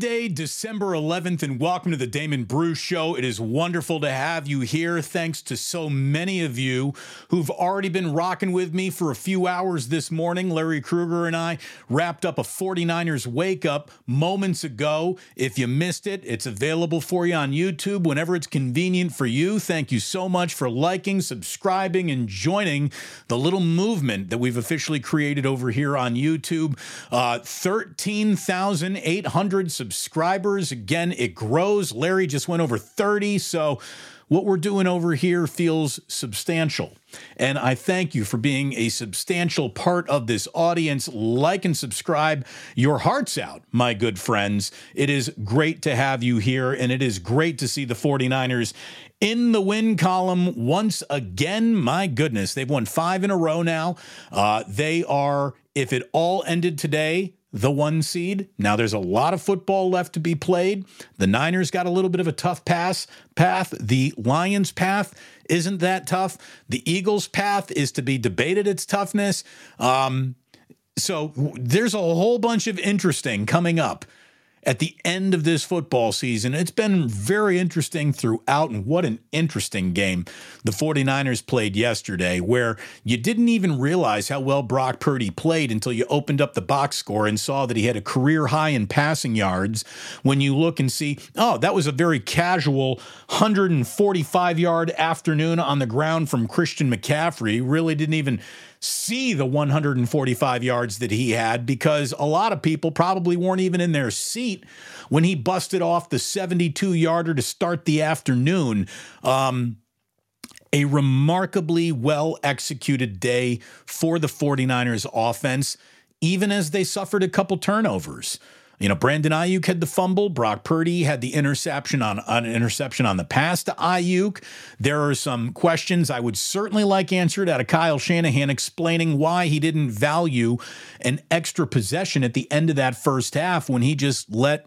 Monday, December 11th, and welcome to the Damon Bruce Show. It is wonderful to have you here. Thanks to so many of you who've already been rocking with me for a few hours this morning. Larry Kruger and I wrapped up a 49ers wake up moments ago. If you missed it, it's available for you on YouTube whenever it's convenient for you. Thank you so much for liking, subscribing, and joining the little movement that we've officially created over here on YouTube. Uh, 13,800 subscribers. Again, it grows. Larry just went over 30. So, what we're doing over here feels substantial. And I thank you for being a substantial part of this audience. Like and subscribe your hearts out, my good friends. It is great to have you here, and it is great to see the 49ers in the win column once again. My goodness, they've won five in a row now. Uh, they are, if it all ended today, the one seed. Now there's a lot of football left to be played. The Niners got a little bit of a tough pass path. The Lions path isn't that tough. The Eagles path is to be debated its toughness. Um, so there's a whole bunch of interesting coming up at the end of this football season. It's been very interesting throughout, and what an interesting game the 49ers played yesterday, where you didn't even realize how well Brock Purdy played until you opened up the box score and saw that he had a career high in passing yards. When you look and see, oh, that was a very casual 145 yard afternoon on the ground from Christian McCaffrey. Really didn't even see the 145 yards that he had because a lot of people probably weren't even in their seat when he busted off the 72 yarder to start the afternoon. Um, a remarkably well executed day for the 49ers offense, even as they suffered a couple turnovers. You know, Brandon Aiyuk had the fumble. Brock Purdy had the interception on an interception on the pass to Aiyuk. There are some questions I would certainly like answered out of Kyle Shanahan explaining why he didn't value an extra possession at the end of that first half when he just let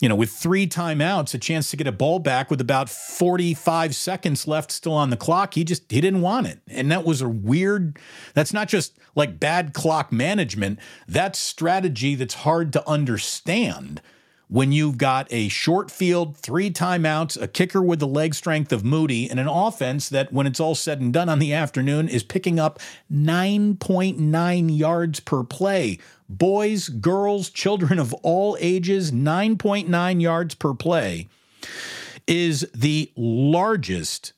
you know, with three timeouts, a chance to get a ball back with about 45 seconds left still on the clock. He just he didn't want it. And that was a weird that's not just like bad clock management. That's strategy that's hard to understand when you've got a short field, three timeouts, a kicker with the leg strength of Moody, and an offense that, when it's all said and done on the afternoon, is picking up 9.9 yards per play. Boys, girls, children of all ages, 9.9 yards per play is the largest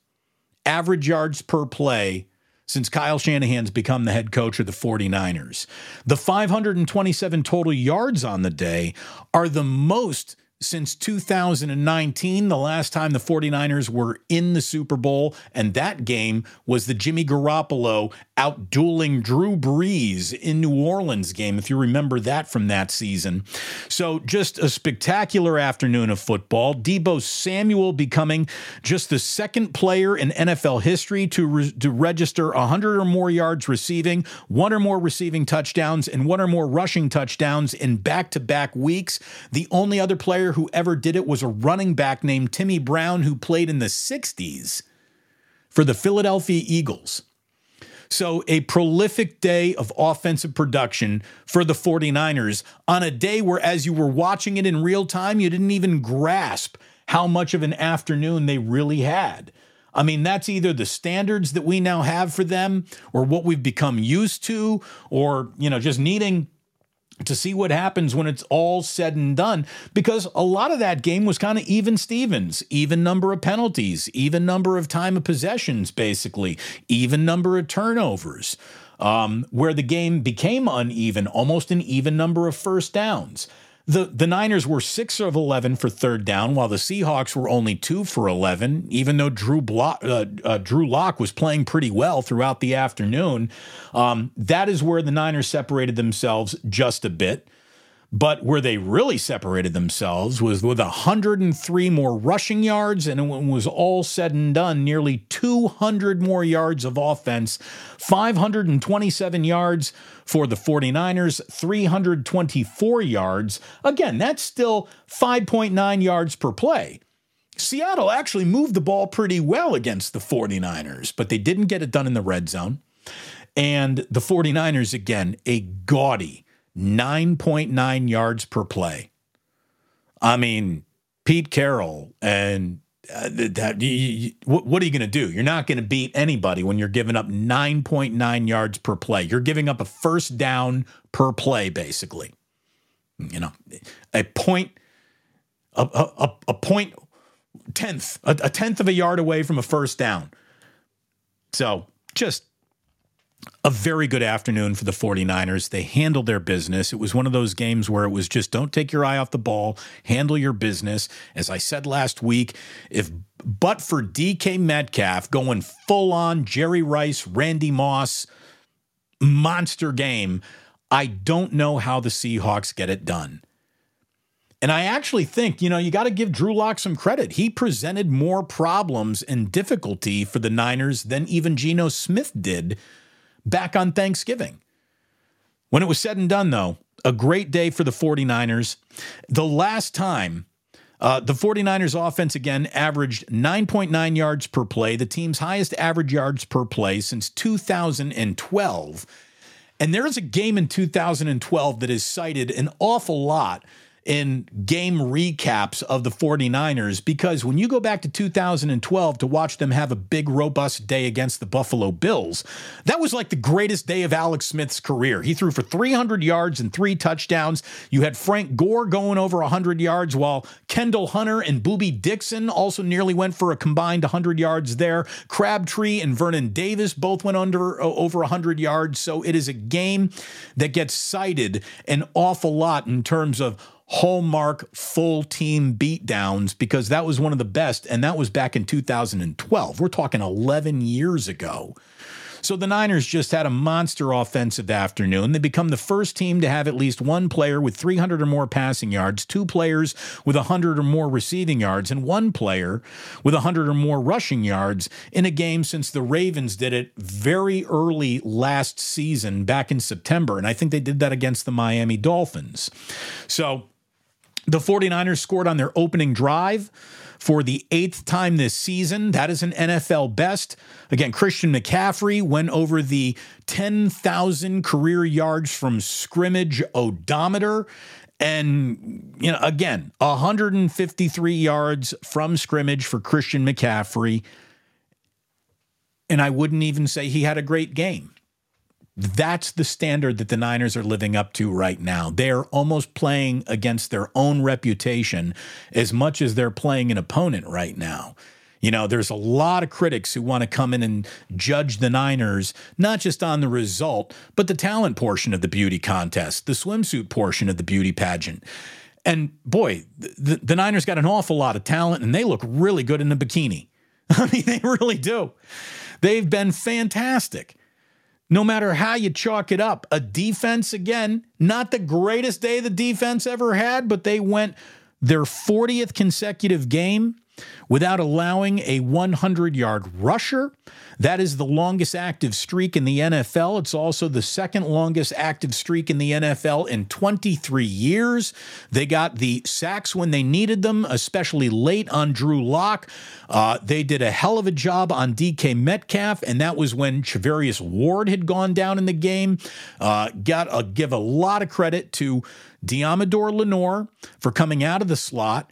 average yards per play since Kyle Shanahan's become the head coach of the 49ers. The 527 total yards on the day are the most since 2019, the last time the 49ers were in the Super Bowl. And that game was the Jimmy Garoppolo outdueling Drew Brees in New Orleans game, if you remember that from that season. So just a spectacular afternoon of football. Deebo Samuel becoming just the second player in NFL history to, re- to register 100 or more yards receiving, one or more receiving touchdowns, and one or more rushing touchdowns in back to back weeks. The only other player player who ever did it was a running back named Timmy Brown who played in the 60s for the Philadelphia Eagles. So, a prolific day of offensive production for the 49ers on a day where, as you were watching it in real time, you didn't even grasp how much of an afternoon they really had. I mean, that's either the standards that we now have for them or what we've become used to, or, you know, just needing to see what happens when it's all said and done because a lot of that game was kind of even Stevens, even number of penalties, even number of time of possessions, basically, even number of turnovers. Um, where the game became uneven, almost an even number of first downs. The, the Niners were six of 11 for third down, while the Seahawks were only two for 11, even though Drew, Blo- uh, uh, Drew Lock was playing pretty well throughout the afternoon. Um, that is where the Niners separated themselves just a bit. But where they really separated themselves was with 103 more rushing yards, and when it was all said and done, nearly 200 more yards of offense, 527 yards for the 49ers, 324 yards. Again, that's still 5.9 yards per play. Seattle actually moved the ball pretty well against the 49ers, but they didn't get it done in the red zone. And the 49ers, again, a gaudy 9.9 yards per play. I mean, Pete Carroll and uh, that, you, you, what, are you going to do? You're not going to beat anybody when you're giving up 9.9 yards per play. You're giving up a first down per play, basically. You know, a point, a, a, a point tenth, a, a tenth of a yard away from a first down. So just a very good afternoon for the 49ers. They handled their business. It was one of those games where it was just don't take your eye off the ball, handle your business. As I said last week, if but for DK Metcalf going full on Jerry Rice, Randy Moss, monster game, I don't know how the Seahawks get it done. And I actually think, you know, you got to give Drew Lock some credit. He presented more problems and difficulty for the Niners than even Geno Smith did back on Thanksgiving. When it was said and done, though, a great day for the 49ers. The last time uh, the 49ers offense again averaged 9.9 yards per play, the team's highest average yards per play since 2012. And there is a game in 2012 that is cited an awful lot in game recaps of the 49ers because when you go back to 2012 to watch them have a big, robust day against the Buffalo Bills, that was like the greatest day of Alex Smith's career. He threw for 300 yards and three touchdowns. You had Frank Gore going over 100 yards, while Kendall Hunter and Boobie Dixon also nearly went for a combined 100 yards there. Crabtree and Vernon Davis both went under over 100 yards. So it is a game that gets cited an awful lot in terms of hallmark full team beatdowns because that was one of the best, and that was back in 2012. We're talking 11 years ago. So the Niners just had a monster offensive afternoon. They become the first team to have at least one player with 300 or more passing yards, two players with 100 or more receiving yards, and one player with 100 or more rushing yards in a game since the Ravens did it very early last season back in September. And I think they did that against the Miami Dolphins. So the 49ers scored on their opening drive for the eighth time this season. That is an NFL best. Again, Christian McCaffrey went over the 10,000 career yards from scrimmage odometer. And, you know, again, 153 yards from scrimmage for Christian McCaffrey. And I wouldn't even say he had a great game. That's the standard that the Niners are living up to right now. They're almost playing against their own reputation as much as they're playing an opponent right now. You know, there's a lot of critics who want to come in and judge the Niners, not just on the result, but the talent portion of the beauty contest, the swimsuit portion of the beauty pageant. And boy, the, the Niners got an awful lot of talent and they look really good in the bikini. I mean, they really do. They've been fantastic no matter how you chalk it up. A defense, again, not the greatest day the defense ever had, but they went their 40th consecutive game without allowing a 100 yard rusher. That is the longest active streak in the NFL. It's also the second longest active streak in the NFL in 23 years. They got the sacks when they needed them, especially late on Drew Lock. Uh, they did a hell of a job on DK Metcalf, and that was when Charvarius Ward had gone down in the game. Uh, got to give a lot of credit to Deommodore Lenoir for coming out of the slot.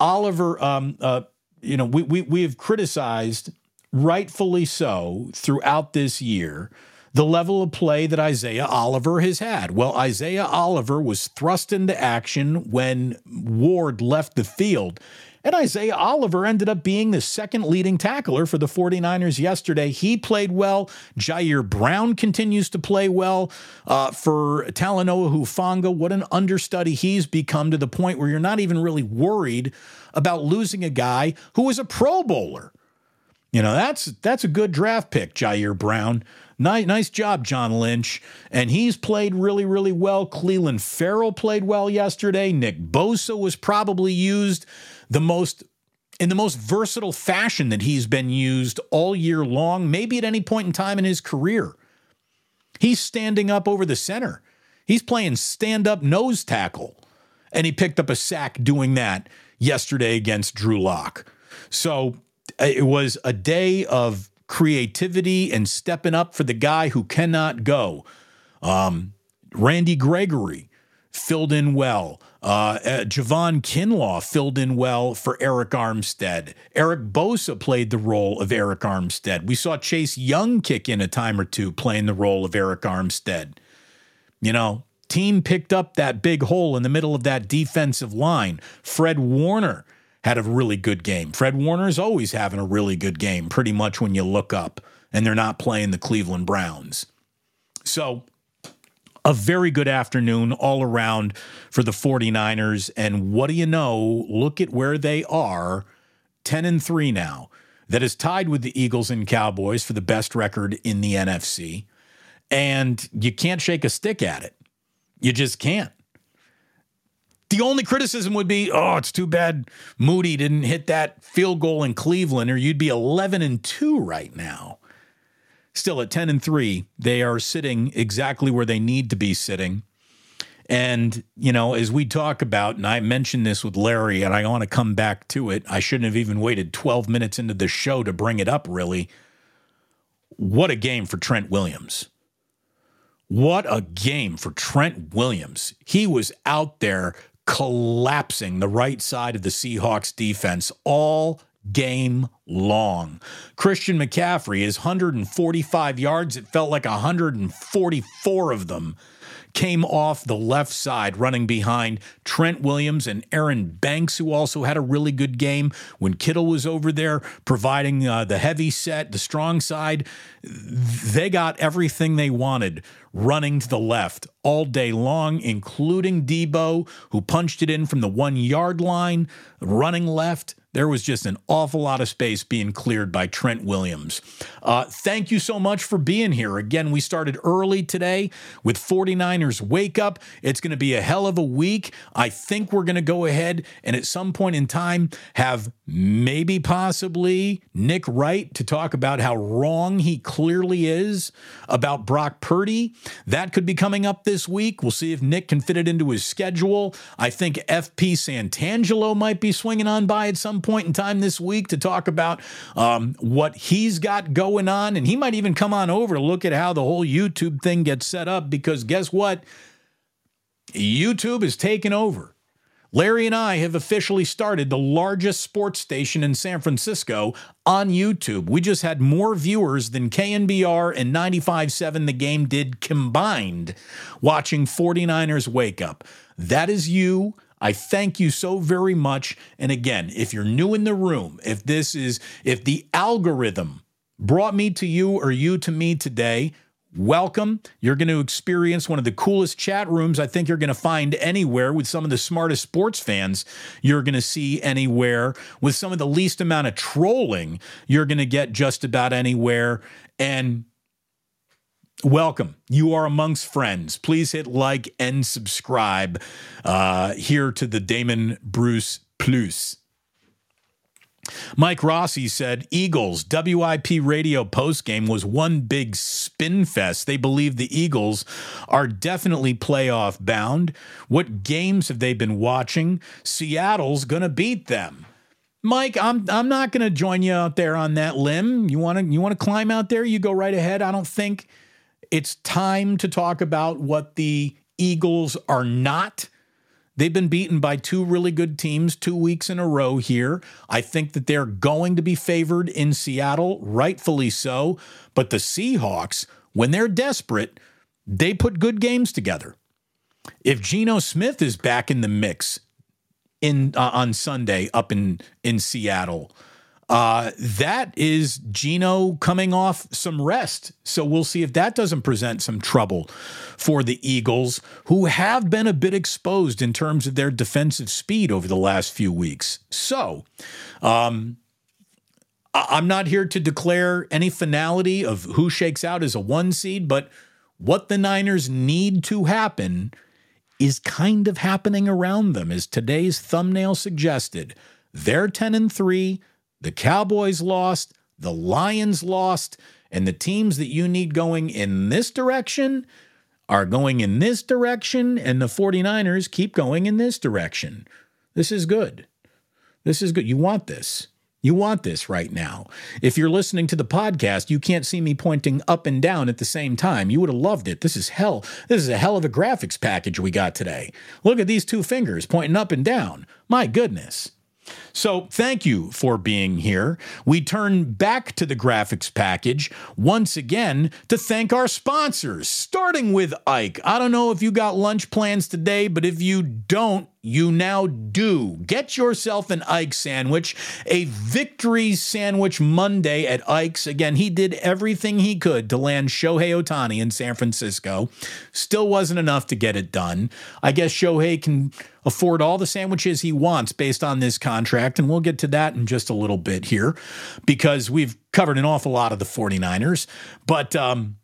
Oliver, um, uh, you know, we, we, we have criticized rightfully so, throughout this year, the level of play that Isaiah Oliver has had. Well, Isaiah Oliver was thrust into action when Ward left the field. And Isaiah Oliver ended up being the second leading tackler for the 49ers yesterday. He played well. Ji'Ayir Brown continues to play well. Uh, for Talanoa Hufanga, what an understudy he's become to the point where you're not even really worried about losing a guy who is a Pro Bowler. You know, that's that's a good draft pick, Ji'Ayir Brown. Nice, nice job, John Lynch. And he's played really, really well. Clelin Ferrell played well yesterday. Nick Bosa was probably used the most in the most versatile fashion that he's been used all year long, maybe at any point in time in his career. He's standing up over the center. He's playing stand up nose tackle. And he picked up a sack doing that yesterday against Drew Lock. So it was a day of creativity and stepping up for the guy who cannot go. Um, Randy Gregory filled in well. Uh, uh, Javon Kinlaw filled in well for Arik Armstead. Eric Bosa played the role of Arik Armstead. We saw Chase Young kick in a time or two playing the role of Arik Armstead. You know, team picked up that big hole in the middle of that defensive line. Fred Warner had a really good game. Fred Warner is always having a really good game, pretty much when you look up and they're not playing the Cleveland Browns. So a very good afternoon all around for the 49ers. And what do you know? Look at where they are 10 and 3 now. That is tied with the Eagles and Cowboys for the best record in the NFC. And you can't shake a stick at it. You just can't. The only criticism would be, oh, it's too bad Moody didn't hit that field goal in Cleveland, or you'd be 11 and 2 right now still at 10 and 3, they are sitting exactly where they need to be sitting. And, you know, as we talk about, and I mentioned this with Larry, and I want to come back to it, I shouldn't have even waited 12 minutes into the show to bring it up, really. What a game for Trent Williams. What a game for Trent Williams. He was out there collapsing the right side of the Seahawks defense all game long. Christian McCaffrey is 145 yards. It felt like 144 of them came off the left side, running behind Trent Williams and Aaron Banks, who also had a really good game when Kittle was over there providing uh, the heavy set, the strong side. They got everything they wanted running to the left all day long, including Deebo, who punched it in from the one yard line, running left there was just an awful lot of space being cleared by Trent Williams. Uh, thank you so much for being here. Again, we started early today with 49ers Wake Up. It's going to be a hell of a week. I think we're going to go ahead and at some point in time have maybe possibly Nick Wright to talk about how wrong he clearly is about Brock Purdy. That could be coming up this week. We'll see if Nick can fit it into his schedule. I think FP Santangelo might be swinging on by at some point in time this week to talk about um, what he's got going on. And he might even come on over to look at how the whole YouTube thing gets set up because guess what? YouTube is taking over. Larry and I have officially started the largest sports station in San Francisco on YouTube. We just had more viewers than KNBR and 95.7 The Game did combined watching 49ers Wake Up. That is you. I thank you so very much. And again, if you're new in the room, if this is, if the algorithm brought me to you or you to me today, welcome. You're going to experience one of the coolest chat rooms I think you're going to find anywhere with some of the smartest sports fans you're going to see anywhere, with some of the least amount of trolling you're going to get just about anywhere. And welcome. You are amongst friends. Please hit like and subscribe uh, here to the Damon Bruce Plus. Mike Rossi said Eagles WIP radio postgame was one big spin fest. They believe the Eagles are definitely playoff bound. What games have they been watching? Seattle's going to beat them. Mike, I'm I'm not going to join you out there on that limb. You want to you want to climb out there? You go right ahead. I don't think it's time to talk about what the Eagles are not. They've been beaten by two really good teams two weeks in a row here. I think that they're going to be favored in Seattle, rightfully so. But the Seahawks, when they're desperate, they put good games together. If Geno Smith is back in the mix in uh, on Sunday up in in Seattle, uh, that is Geno coming off some rest. So we'll see if that doesn't present some trouble for the Eagles, who have been a bit exposed in terms of their defensive speed over the last few weeks. So, um, I'm not here to declare any finality of who shakes out as a one seed, but what the Niners need to happen is kind of happening around them, as today's thumbnail suggested. They're 10 and 3. The Cowboys lost, the Lions lost, and the teams that you need going in this direction are going in this direction, and the 49ers keep going in this direction. This is good. This is good. You want this. You want this right now. If you're listening to the podcast, you can't see me pointing up and down at the same time. You would have loved it. This is hell. This is a hell of a graphics package we got today. Look at these two fingers pointing up and down. My goodness. So, thank you for being here. We turn back to the graphics package once again to thank our sponsors, starting with Ike. I don't know if you got lunch plans today, but if you don't, you now do. Get yourself an Ike sandwich, a victory sandwich Monday at Ike's. Again, he did everything he could to land Shohei Ohtani in San Francisco. Still wasn't enough to get it done. I guess Shohei can afford all the sandwiches he wants based on this contract, and we'll get to that in just a little bit here because we've covered an awful lot of the 49ers. But um,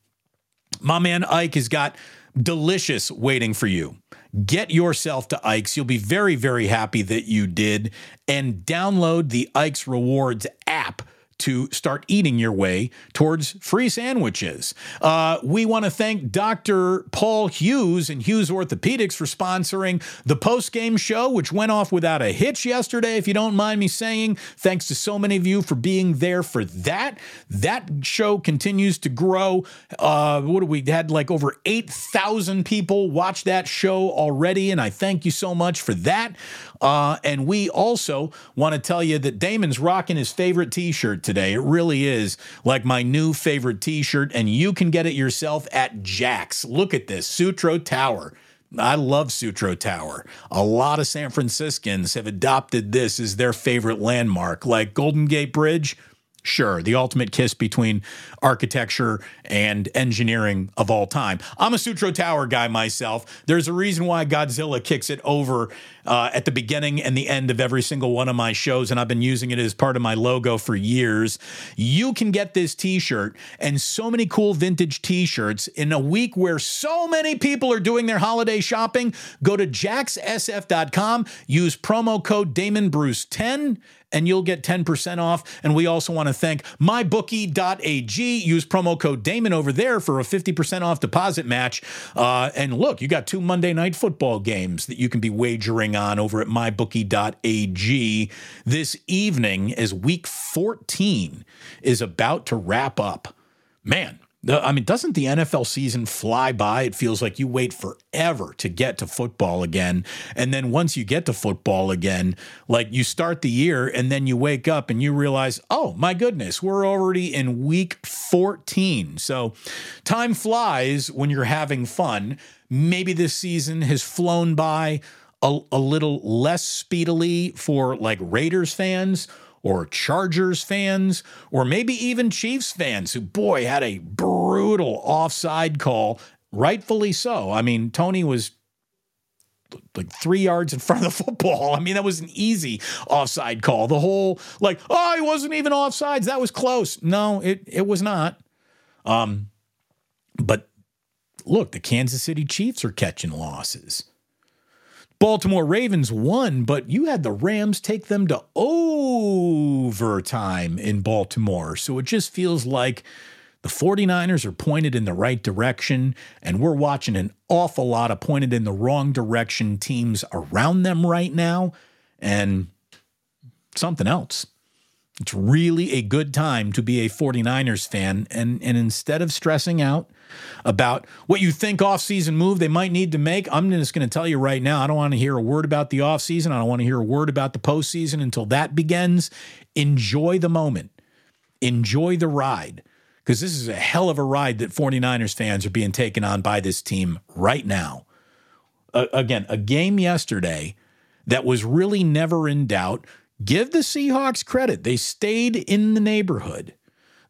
my man Ike has got delicious waiting for you. Get yourself to Ike's. You'll be very, very happy that you did. And download the Ike's Rewards app to start eating your way towards free sandwiches. Uh, we want to thank Dr. Paul Hughes and Hughes Orthopedics for sponsoring the post game show, which went off without a hitch yesterday, if you don't mind me saying. Thanks to so many of you for being there for that. That show continues to grow. Uh, what do we had like over 8,000 people watch that show already, and I thank you so much for that. Uh, and we also want to tell you that Damon's rocking his favorite t shirt today. It really is like my new favorite t shirt, and you can get it yourself at Jack's. Look at this Sutro Tower. I love Sutro Tower. A lot of San Franciscans have adopted this as their favorite landmark, like Golden Gate Bridge. Sure, the ultimate kiss between architecture and engineering of all time. I'm a Sutro Tower guy myself. There's a reason why Godzilla kicks it over uh, at the beginning and the end of every single one of my shows, and I've been using it as part of my logo for years. You can get this t shirt and so many cool vintage t shirts in a week where so many people are doing their holiday shopping. Go to jackssf.com, use promo code DamonBruce10 and you'll get 10% off. And we also want to thank mybookie.ag. Use promo code Damon over there for a 50% off deposit match. Uh, and look, you got two Monday night football games that you can be wagering on over at mybookie.ag this evening as week 14 is about to wrap up. Man, I mean, doesn't the NFL season fly by? It feels like you wait forever to get to football again. And then once you get to football again, like you start the year and then you wake up and you realize, oh my goodness, we're already in week 14. So time flies when you're having fun. Maybe this season has flown by a, a little less speedily for like Raiders fans or Chargers fans, or maybe even Chiefs fans who, boy, had a brutal offside call, rightfully so. I mean, Toney was like three yards in front of the football. I mean, that was an easy offside call. The whole like, oh, he wasn't even offsides. That was close. No, it it was not. Um, but look, the Kansas City Chiefs are catching losses. Baltimore Ravens won, but you had the Rams take them to overtime in Baltimore. So it just feels like the 49ers are pointed in the right direction, and we're watching an awful lot of pointed in the wrong direction teams around them right now. And something else. It's really a good time to be a 49ers fan. And, and instead of stressing out about what you think offseason move they might need to make, I'm just going to tell you right now, I don't want to hear a word about the offseason. I don't want to hear a word about the postseason until that begins. Enjoy the moment, enjoy the ride, because this is a hell of a ride that 49ers fans are being taken on by this team right now. Uh, again, a game yesterday that was really never in doubt give the Seahawks credit. They stayed in the neighborhood.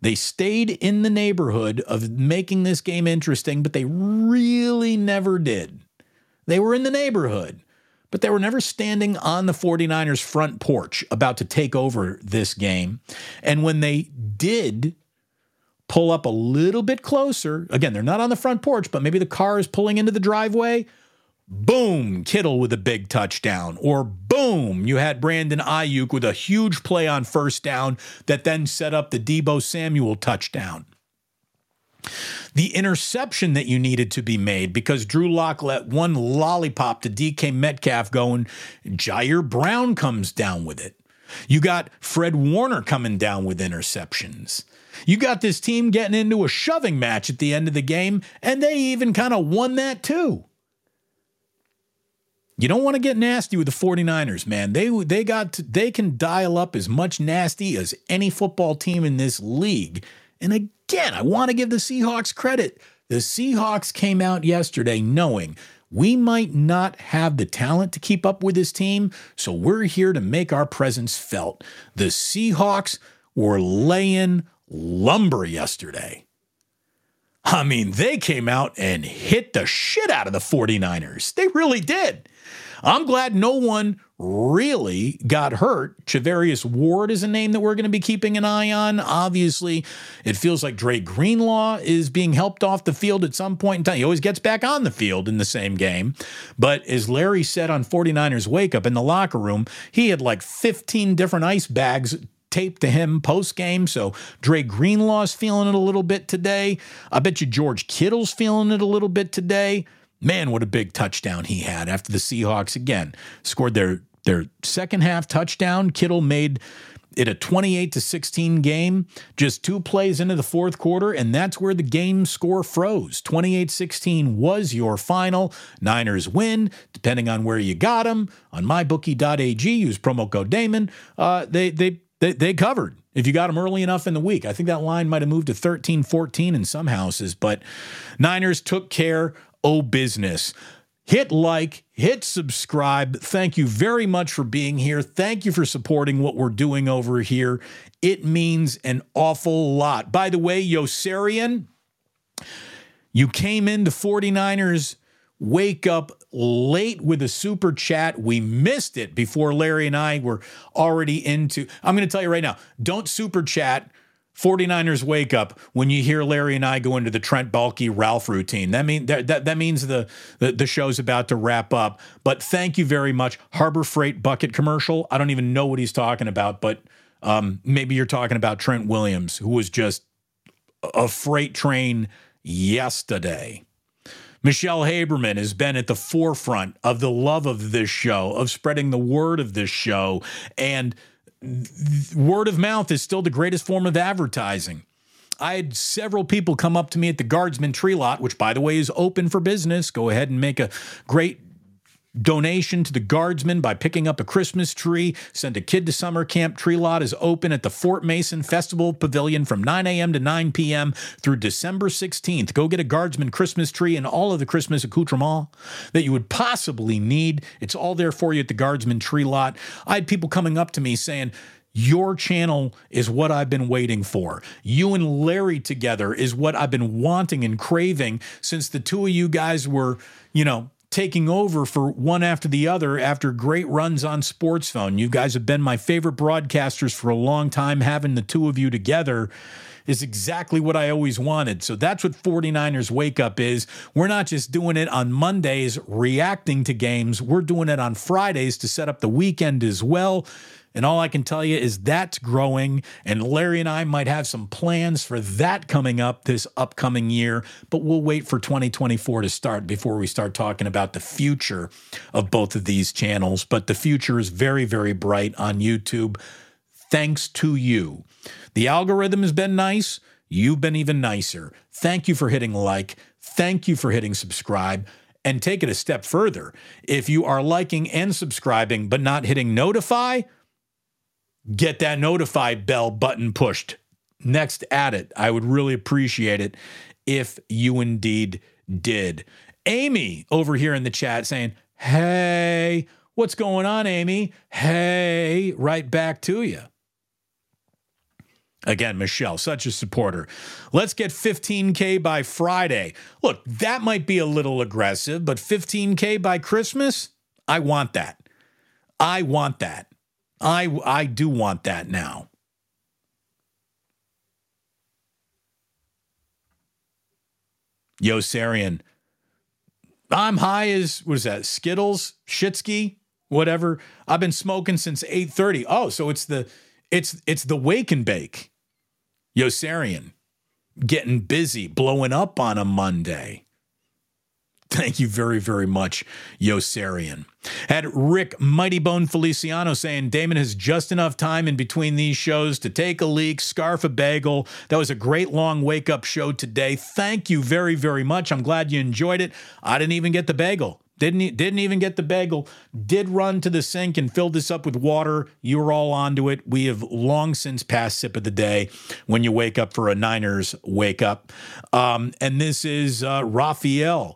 They stayed in the neighborhood of making this game interesting, but they really never did. They were in the neighborhood, but they were never standing on the 49ers front porch about to take over this game. And when they did pull up a little bit closer, again, they're not on the front porch, but maybe the car is pulling into the driveway boom, Kittle with a big touchdown, or boom, you had Brandon Aiyuk with a huge play on first down that then set up the Deebo Samuel touchdown. The interception that you needed to be made because Drew Lock let one lollipop to DK Metcalf go and Ji'Ayir Brown comes down with it. You got Fred Warner coming down with interceptions. You got this team getting into a shoving match at the end of the game, and they even kind of won that too. You don't want to get nasty with the 49ers, man. They they got to, they can dial up as much nasty as any football team in this league. And again, I want to give the Seahawks credit. The Seahawks came out yesterday knowing we might not have the talent to keep up with this team, so we're here to make our presence felt. The Seahawks were laying lumber yesterday. I mean, they came out and hit the shit out of the 49ers. They really did. I'm glad no one really got hurt. Charvarius Ward is a name that we're going to be keeping an eye on. Obviously, it feels like Dre Greenlaw is being helped off the field at some point in time. He always gets back on the field in the same game. But as Larry said on 49ers Wake Up in the locker room, he had like 15 different ice bags taped to him post game. So Dre Greenlaw's feeling it a little bit today. I bet you George Kittle's feeling it a little bit today. Man, what a big touchdown he had after the Seahawks again scored their their second half touchdown. Kittle made it a 28 to 16 game just two plays into the fourth quarter and that's where the game score froze. 28-16 was your final. Niners win depending on where you got them on mybookie.ag use promo code damon. Uh, they, they they, they covered. If you got them early enough in the week i think that line might have moved to 13-14 in some houses but niners took care oh business. Hit like, hit subscribe. Thank you very much for being here. Thank you for supporting what we're doing over here. It means an awful lot. By the way, Yosarian, you came in. into 49ers wake up late with a super chat. We missed it before Larry and I were already into. I'm going to tell you right now don't super chat 49ers wake up when you hear Larry and I go into the Trent Baalke Ralph routine. That mean that that, that means the, the the show's about to wrap up. But thank you very much. Harbor Freight bucket commercial. I don't even know what he's talking about, but um, maybe you're talking about Trent Williams, who was just a freight train yesterday. Michelle Haberman has been at the forefront of the love of this show, of spreading the word of this show, and word of mouth is still the greatest form of advertising. I had several people come up to me at the Guardsman Tree Lot, which, by the way, is open for business. Go ahead and make a great donation to the guardsmen by picking up a Christmas tree. Send a kid to summer camp. Tree lot is open at the Fort Mason Festival Pavilion from 9 a.m. to 9 p.m. through December 16th. Go get a guardsman Christmas tree and all of the Christmas accoutrements that you would possibly need. It's all there for you at the guardsman tree lot. I had people coming up to me saying, your channel is what I've been waiting for. You and Larry together is what I've been wanting and craving since the two of you guys were, you know, taking over for one after the other after great runs on Sports Phone. You guys have been my favorite broadcasters for a long time. Having the two of you together is exactly what I always wanted. So that's what 49ers Wake Up is. We're not just doing it on Mondays reacting to games, we're doing it on Fridays to set up the weekend as well. And all I can tell you is that's growing. And Larry and I might have some plans for that coming up this upcoming year, but we'll wait for 2024 to start before we start talking about the future of both of these channels. But the future is very, very bright on YouTube. Thanks to you. The algorithm has been nice. You've been even nicer. Thank you for hitting like. Thank you for hitting subscribe. And take it a step further. If you are liking and subscribing but not hitting notify, get that notify bell button pushed next at it. I would really appreciate it if you indeed did. Amy over here in the chat saying, Hey, what's going on, Amy? Hey, right back to you. Again, Michelle, such a supporter. Let's get 15K by Friday. Look, that might be a little aggressive, but 15K by Christmas? I want that. I want that. I I do want that now. Yosarian. I'm high as what is that? Skittles, Shitsky, whatever. I've been smoking since 8:30. Oh, so it's the it's it's the wake and bake. Yosarian getting busy, blowing up on a Monday. Thank you very, very much, Yosarian. Had Rick Mighty Bone Feliciano saying Damon has just enough time in between these shows to take a leak, scarf a bagel. That was a great long wake up show today. Thank you very, very much. I'm glad you enjoyed it. I didn't even get the bagel. Didn't didn't even get the bagel. Did run to the sink and filled this up with water. You were all onto it. We have long since passed sip of the day when you wake up for a Niners wake up. Um, and this is uh, Raphael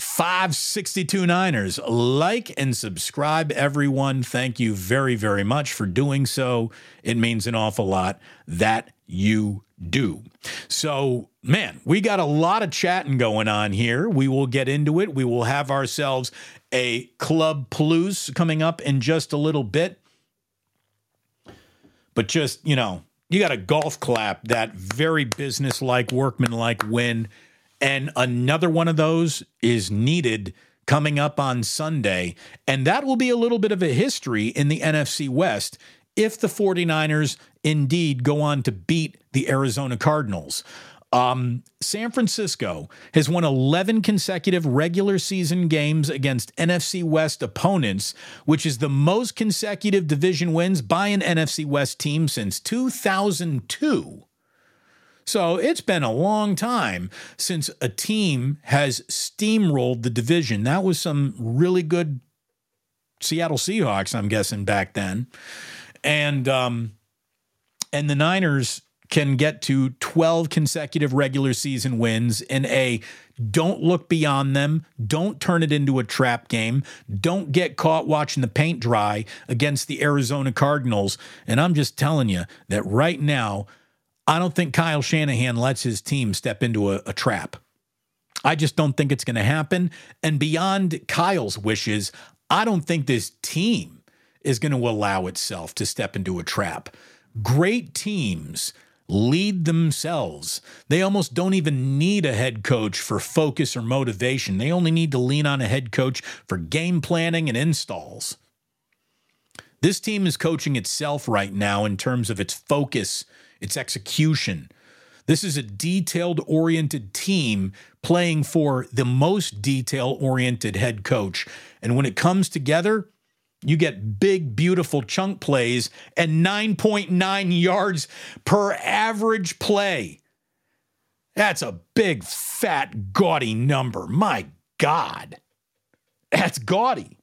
562 Niners. Like and subscribe, everyone. Thank you very, very much for doing so. It means an awful lot that you do. So, man, we got a lot of chatting going on here. We will get into it. We will have ourselves a Club Plus coming up in just a little bit. But just, you know, you got a golf clap, that very business-like, workman-like win and another one of those is needed coming up on Sunday. And that will be a little bit of a history in the NFC West if the 49ers indeed go on to beat the Arizona Cardinals. Um, San Francisco has won 11 consecutive regular season games against NFC West opponents, which is the most consecutive division wins by an NFC West team since 2002. So it's been a long time since a team has steamrolled the division. That was some really good Seattle Seahawks, I'm guessing, back then. And um, and the Niners can get to 12 consecutive regular season wins in a don't look beyond them, don't turn it into a trap game, don't get caught watching the paint dry against the Arizona Cardinals. And I'm just telling you that right now, I don't think Kyle Shanahan lets his team step into a, a trap. I just don't think it's going to happen. And beyond Kyle's wishes, I don't think this team is going to allow itself to step into a trap. Great teams lead themselves. They almost don't even need a head coach for focus or motivation. They only need to lean on a head coach for game planning and installs. This team is coaching itself right now in terms of its focus its execution. This is a detailed oriented team playing for the most detail oriented head coach. And when it comes together, you get big, beautiful chunk plays and 9.9 yards per average play. That's a big, fat, gaudy number. My God. That's gaudy.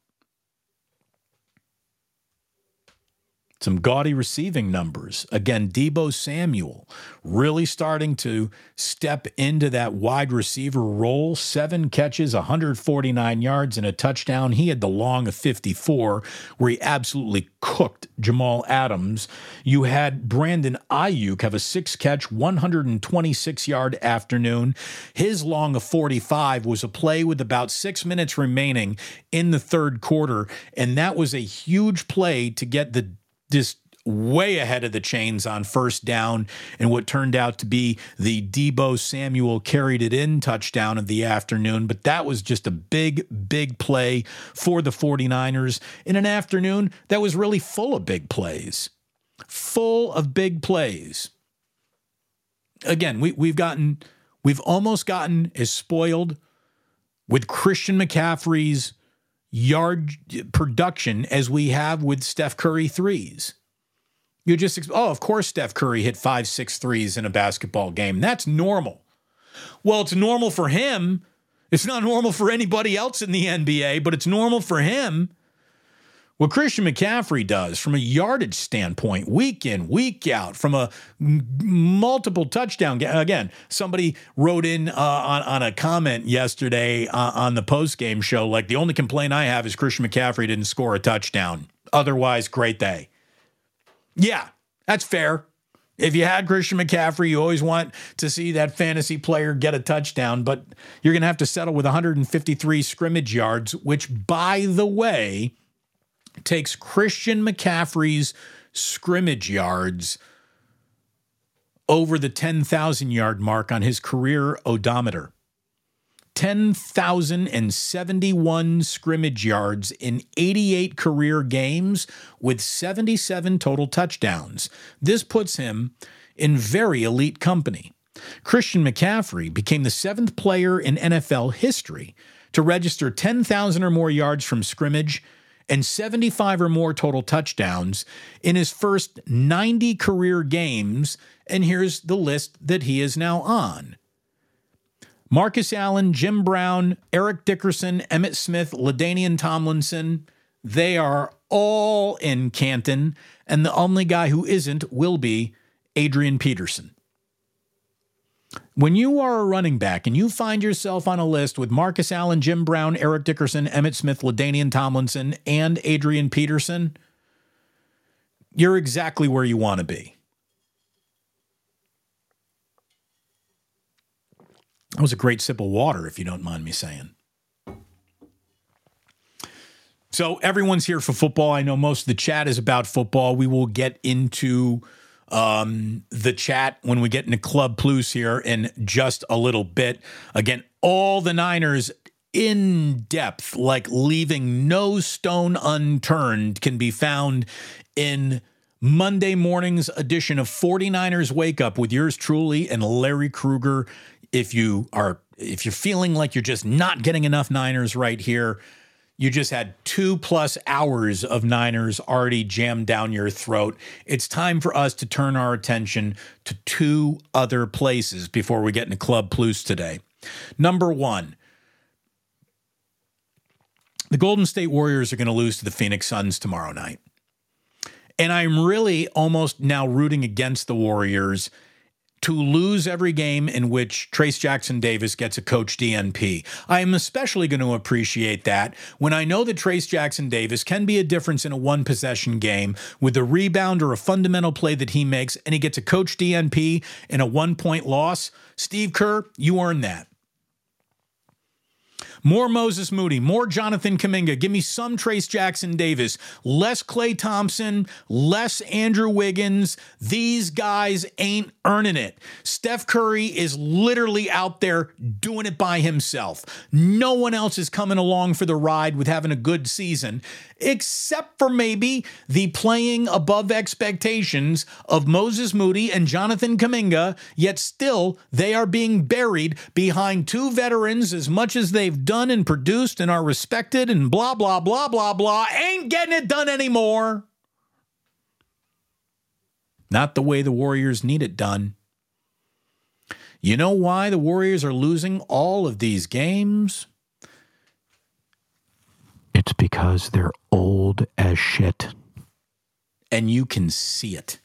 Some gaudy receiving numbers. Again, Deebo Samuel really starting to step into that wide receiver role. Seven catches, 149 yards, and a touchdown. He had the long of 54, where he absolutely cooked Jamal Adams. You had Brandon Aiyuk have a six catch, 126 yard afternoon. His long of 45 was a play with about six minutes remaining in the third quarter, and that was a huge play to get the just way ahead of the chains on first down and what turned out to be the Deebo Samuel carried it in touchdown of the afternoon. But that was just a big, big play for the 49ers in an afternoon that was really full of big plays. Full of big plays. Again, we, we've gotten, we've almost gotten as spoiled with Christian McCaffrey's yard production as we have with Steph Curry threes. You just, oh, of course, Steph Curry hit five, six threes in a basketball game. That's normal. Well, it's normal for him. It's not normal for anybody else in the NBA, but it's normal for him. What Christian McCaffrey does from a yardage standpoint, week in, week out, from a multiple touchdown again, somebody wrote in uh, on, on a comment yesterday uh, on the post game show like the only complaint I have is Christian McCaffrey didn't score a touchdown. Otherwise, great day. Yeah, that's fair. If you had Christian McCaffrey, you always want to see that fantasy player get a touchdown, but you're going to have to settle with 153 scrimmage yards, which, by the way, takes Christian McCaffrey's scrimmage yards over the 10,000 yard mark on his career odometer. 10,071 scrimmage yards in 88 career games with 77 total touchdowns. This puts him in very elite company. Christian McCaffrey became the seventh player in NFL history to register 10,000 or more yards from scrimmage and 75 or more total touchdowns in his first 90 career games. And here's the list that he is now on. Marcus Allen, Jim Brown, Eric Dickerson, Emmitt Smith, LaDainian Tomlinson, they are all in Canton, and the only guy who isn't will be Adrian Peterson. When you are a running back and you find yourself on a list with Marcus Allen, Jim Brown, Eric Dickerson, Emmitt Smith, LaDainian Tomlinson, and Adrian Peterson, you're exactly where you want to be. That was a great sip of water, if you don't mind me saying. So everyone's here for football. I know most of the chat is about football. We will get into um, the chat when we get into Club Plus here in just a little bit. Again, all the Niners in depth, like leaving no stone unturned, can be found in Monday morning's edition of 49ers Wake Up with yours truly and Larry Krueger. If you are if you're feeling like you're just not getting enough Niners right here, you just had two plus hours of Niners already jammed down your throat. It's time for us to turn our attention to two other places before we get into Club Plus today. Number one, the Golden State Warriors are going to lose to the Phoenix Suns tomorrow night. And I'm really almost now rooting against the Warriors to lose every game in which Trayce Jackson Davis gets a coach DNP. I am especially going to appreciate that when I know that Trayce Jackson Davis can be a difference in a one possession game with a rebound or a fundamental play that he makes and he gets a coach DNP in a one point loss. Steve Kerr, you earned that. More Moses Moody, more Jonathan Kuminga. Give me some Trayce Jackson Davis, less Klay Thompson, less Andrew Wiggins. These guys ain't earning it. Steph Curry is literally out there doing it by himself. No one else is coming along for the ride with having a good season except for maybe the playing above expectations of Moses Moody and Jonathan Kuminga, yet still they are being buried behind two veterans as much as they've done and produced and are respected and blah, blah, blah, blah, blah, ain't getting it done anymore. Not the way the Warriors need it done. You know why the Warriors are losing all of these games? It's because they're old as shit. And you can see it.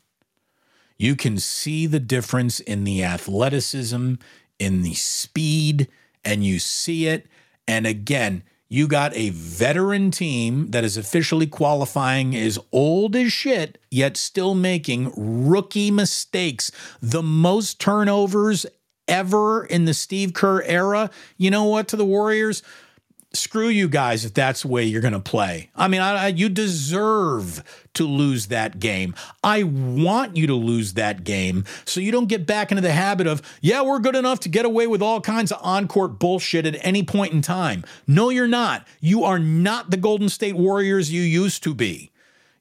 You can see the difference in the athleticism, in the speed, and you see it. And again, you got a veteran team that is officially qualifying as old as shit, yet still making rookie mistakes. The most turnovers ever in the Steve Kerr era. You know what, to the Warriors? Screw you guys if that's the way you're going to play. I mean, I, I, you deserve to lose that game. I want you to lose that game so you don't get back into the habit of, yeah, we're good enough to get away with all kinds of on court bullshit at any point in time. No, you're not. You are not the Golden State Warriors you used to be.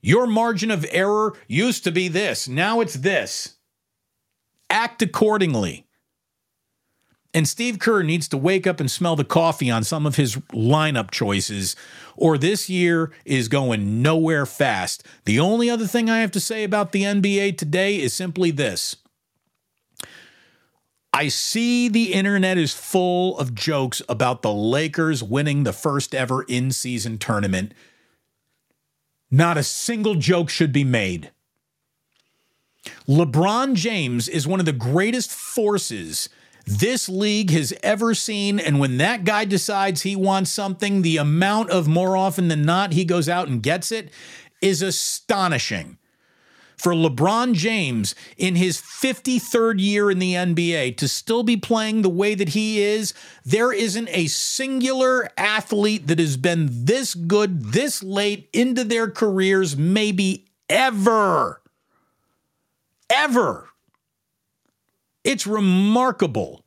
Your margin of error used to be this, now it's this. Act accordingly. And Steve Kerr needs to wake up and smell the coffee on some of his lineup choices, or this year is going nowhere fast. The only other thing I have to say about the NBA today is simply this. I see the internet is full of jokes about the Lakers winning the first ever in season tournament. Not a single joke should be made. LeBron James is one of the greatest forces this league has ever seen. And when that guy decides he wants something, the amount of more often than not he goes out and gets it is astonishing. For LeBron James in his 53rd year in the NBA to still be playing the way that he is, there isn't a singular athlete that has been this good this late into their careers, maybe ever. Ever. It's remarkable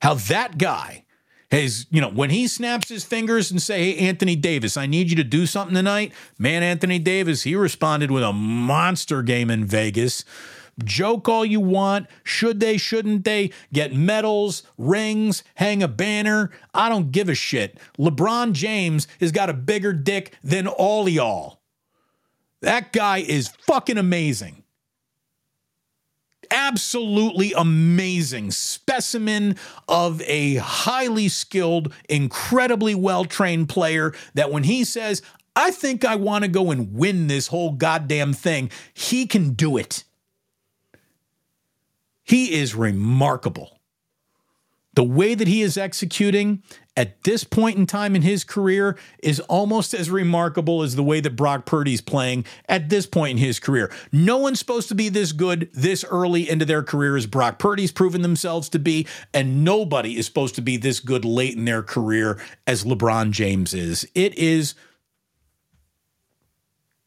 how that guy has, you know, when he snaps his fingers and say, Hey, Anthony Davis, I need you to do something tonight. Man, Anthony Davis, he responded with a monster game in Vegas. Joke all you want. Should they, shouldn't they? Get medals, rings, hang a banner. I don't give a shit. LeBron James has got a bigger dick than all y'all. That guy is fucking amazing absolutely amazing specimen of a highly skilled, incredibly well trained player that when he says, I think I want to go and win this whole goddamn thing, he can do it. He is remarkable. The way that he is executing at this point in time in his career is almost as remarkable as the way that Brock Purdy's playing at this point in his career. No one's supposed to be this good this early into their career as Brock Purdy's proven themselves to be, and nobody is supposed to be this good late in their career as LeBron James is. It is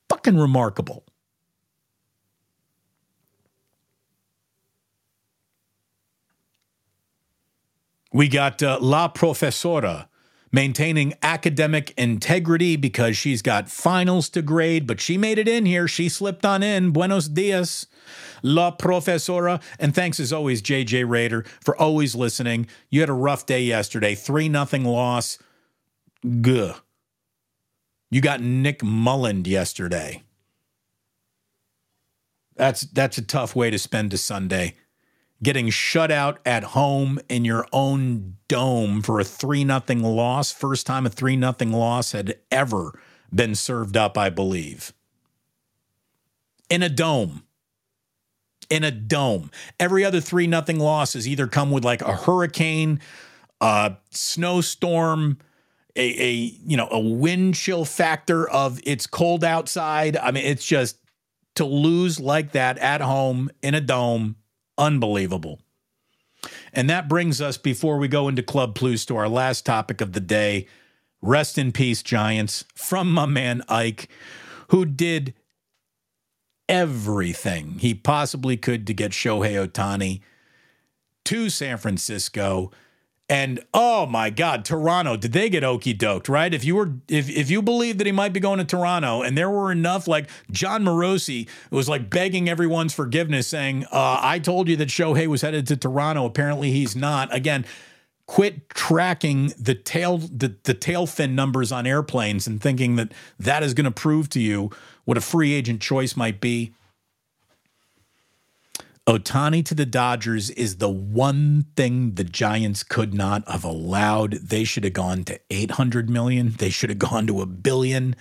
fucking remarkable. We got uh, La Profesora maintaining academic integrity because she's got finals to grade, but she made it in here. She slipped on in. Buenos dias, La Profesora. And thanks as always, JJ Raider, for always listening. You had a rough day yesterday, 3 nothing loss. Guh. You got Nick Mullens yesterday. That's that's a tough way to spend a Sunday getting shut out at home in your own dome for a 3 nothing loss, first time a 3 nothing loss had ever been served up, I believe. In a dome. In a dome. Every other 3 nothing loss has either come with like a hurricane, a snowstorm, a, a you know, a wind chill factor of it's cold outside. I mean, it's just to lose like that at home in a dome Unbelievable. And that brings us, before we go into Club Plus, to our last topic of the day. Rest in peace, Giants, from my man Ike, who did everything he possibly could to get Shohei Ohtani to San Francisco and oh my God, Toronto, did they get okey doked, right? If you were if if you believed that he might be going to Toronto and there were enough like Jon Morosi was like begging everyone's forgiveness, saying, uh, I told you that Shohei was headed to Toronto. Apparently he's not. Again, quit tracking the tail the, the tail fin numbers on airplanes and thinking that that is going to prove to you what a free agent choice might be. Ohtani to the Dodgers is the one thing the Giants could not have allowed. They should have gone to 800 million. They should have gone to a billion.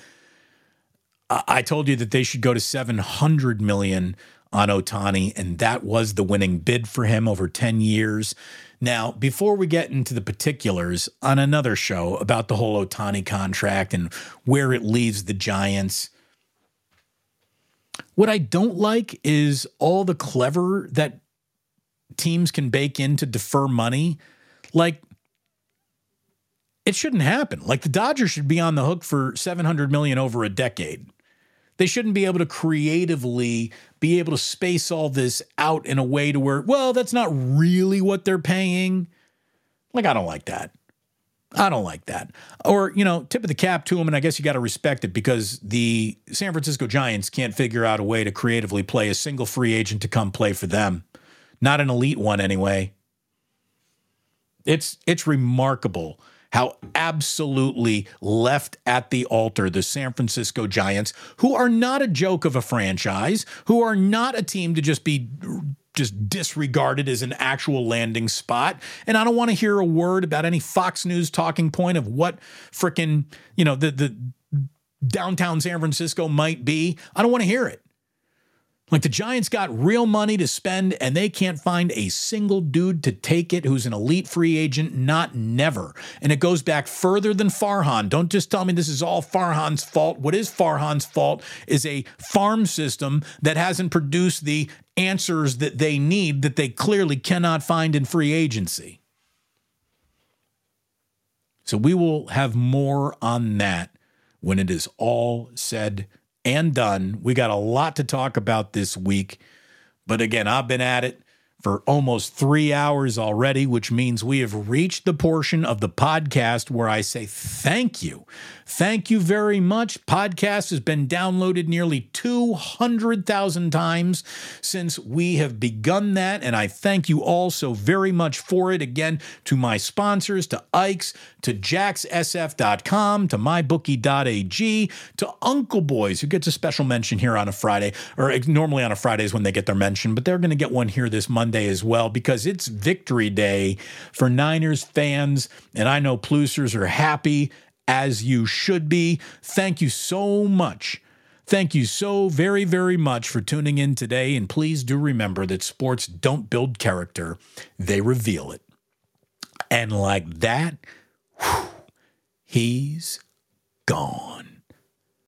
I told you that they should go to 700 million on Ohtani, and that was the winning bid for him over 10 years. Now, before we get into the particulars on another show about the whole Ohtani contract and where it leaves the Giants, what I don't like is all the clever that teams can bake in to defer money. Like, it shouldn't happen. Like the Dodgers should be on the hook for 700 million over a decade. They shouldn't be able to creatively be able to space all this out in a way to where, well, that's not really what they're paying. Like, I don't like that. I don't like that. Or, you know, tip of the cap to him, and I guess you got to respect it because the San Francisco Giants can't figure out a way to creatively play a single free agent to come play for them. Not an elite one anyway. It's it's remarkable how absolutely left at the altar the San Francisco Giants, who are not a joke of a franchise, who are not a team to just be just disregarded as an actual landing spot. And I don't want to hear a word about any Fox News talking point of what freaking, you know, the the downtown San Francisco might be. I don't want to hear it. Like the Giants got real money to spend and they can't find a single dude to take it who's an elite free agent, not never. And it goes back further than Farhan. Don't just tell me this is all Farhan's fault. What is Farhan's fault is a farm system that hasn't produced the answers that they need that they clearly cannot find in free agency. So we will have more on that when it is all said and done. We got a lot to talk about this week. But again, I've been at it for almost three hours already, which means we have reached the portion of the podcast where I say thank you. Thank you very much. Podcast has been downloaded nearly 200,000 times since we have begun that. And I thank you all so very much for it. Again, to my sponsors, to Ike's, to jaxsf.com, to mybookie.ag, to Uncle Boys, who gets a special mention here on a Friday, or normally on a Friday is when they get their mention, but they're going to get one here this Monday as well because it's victory day for Niners fans. And I know Plusers are happy as you should be. Thank you so much. Thank you so very, very much for tuning in today. And please do remember that sports don't build character, they reveal it. And like that, whew, he's gone.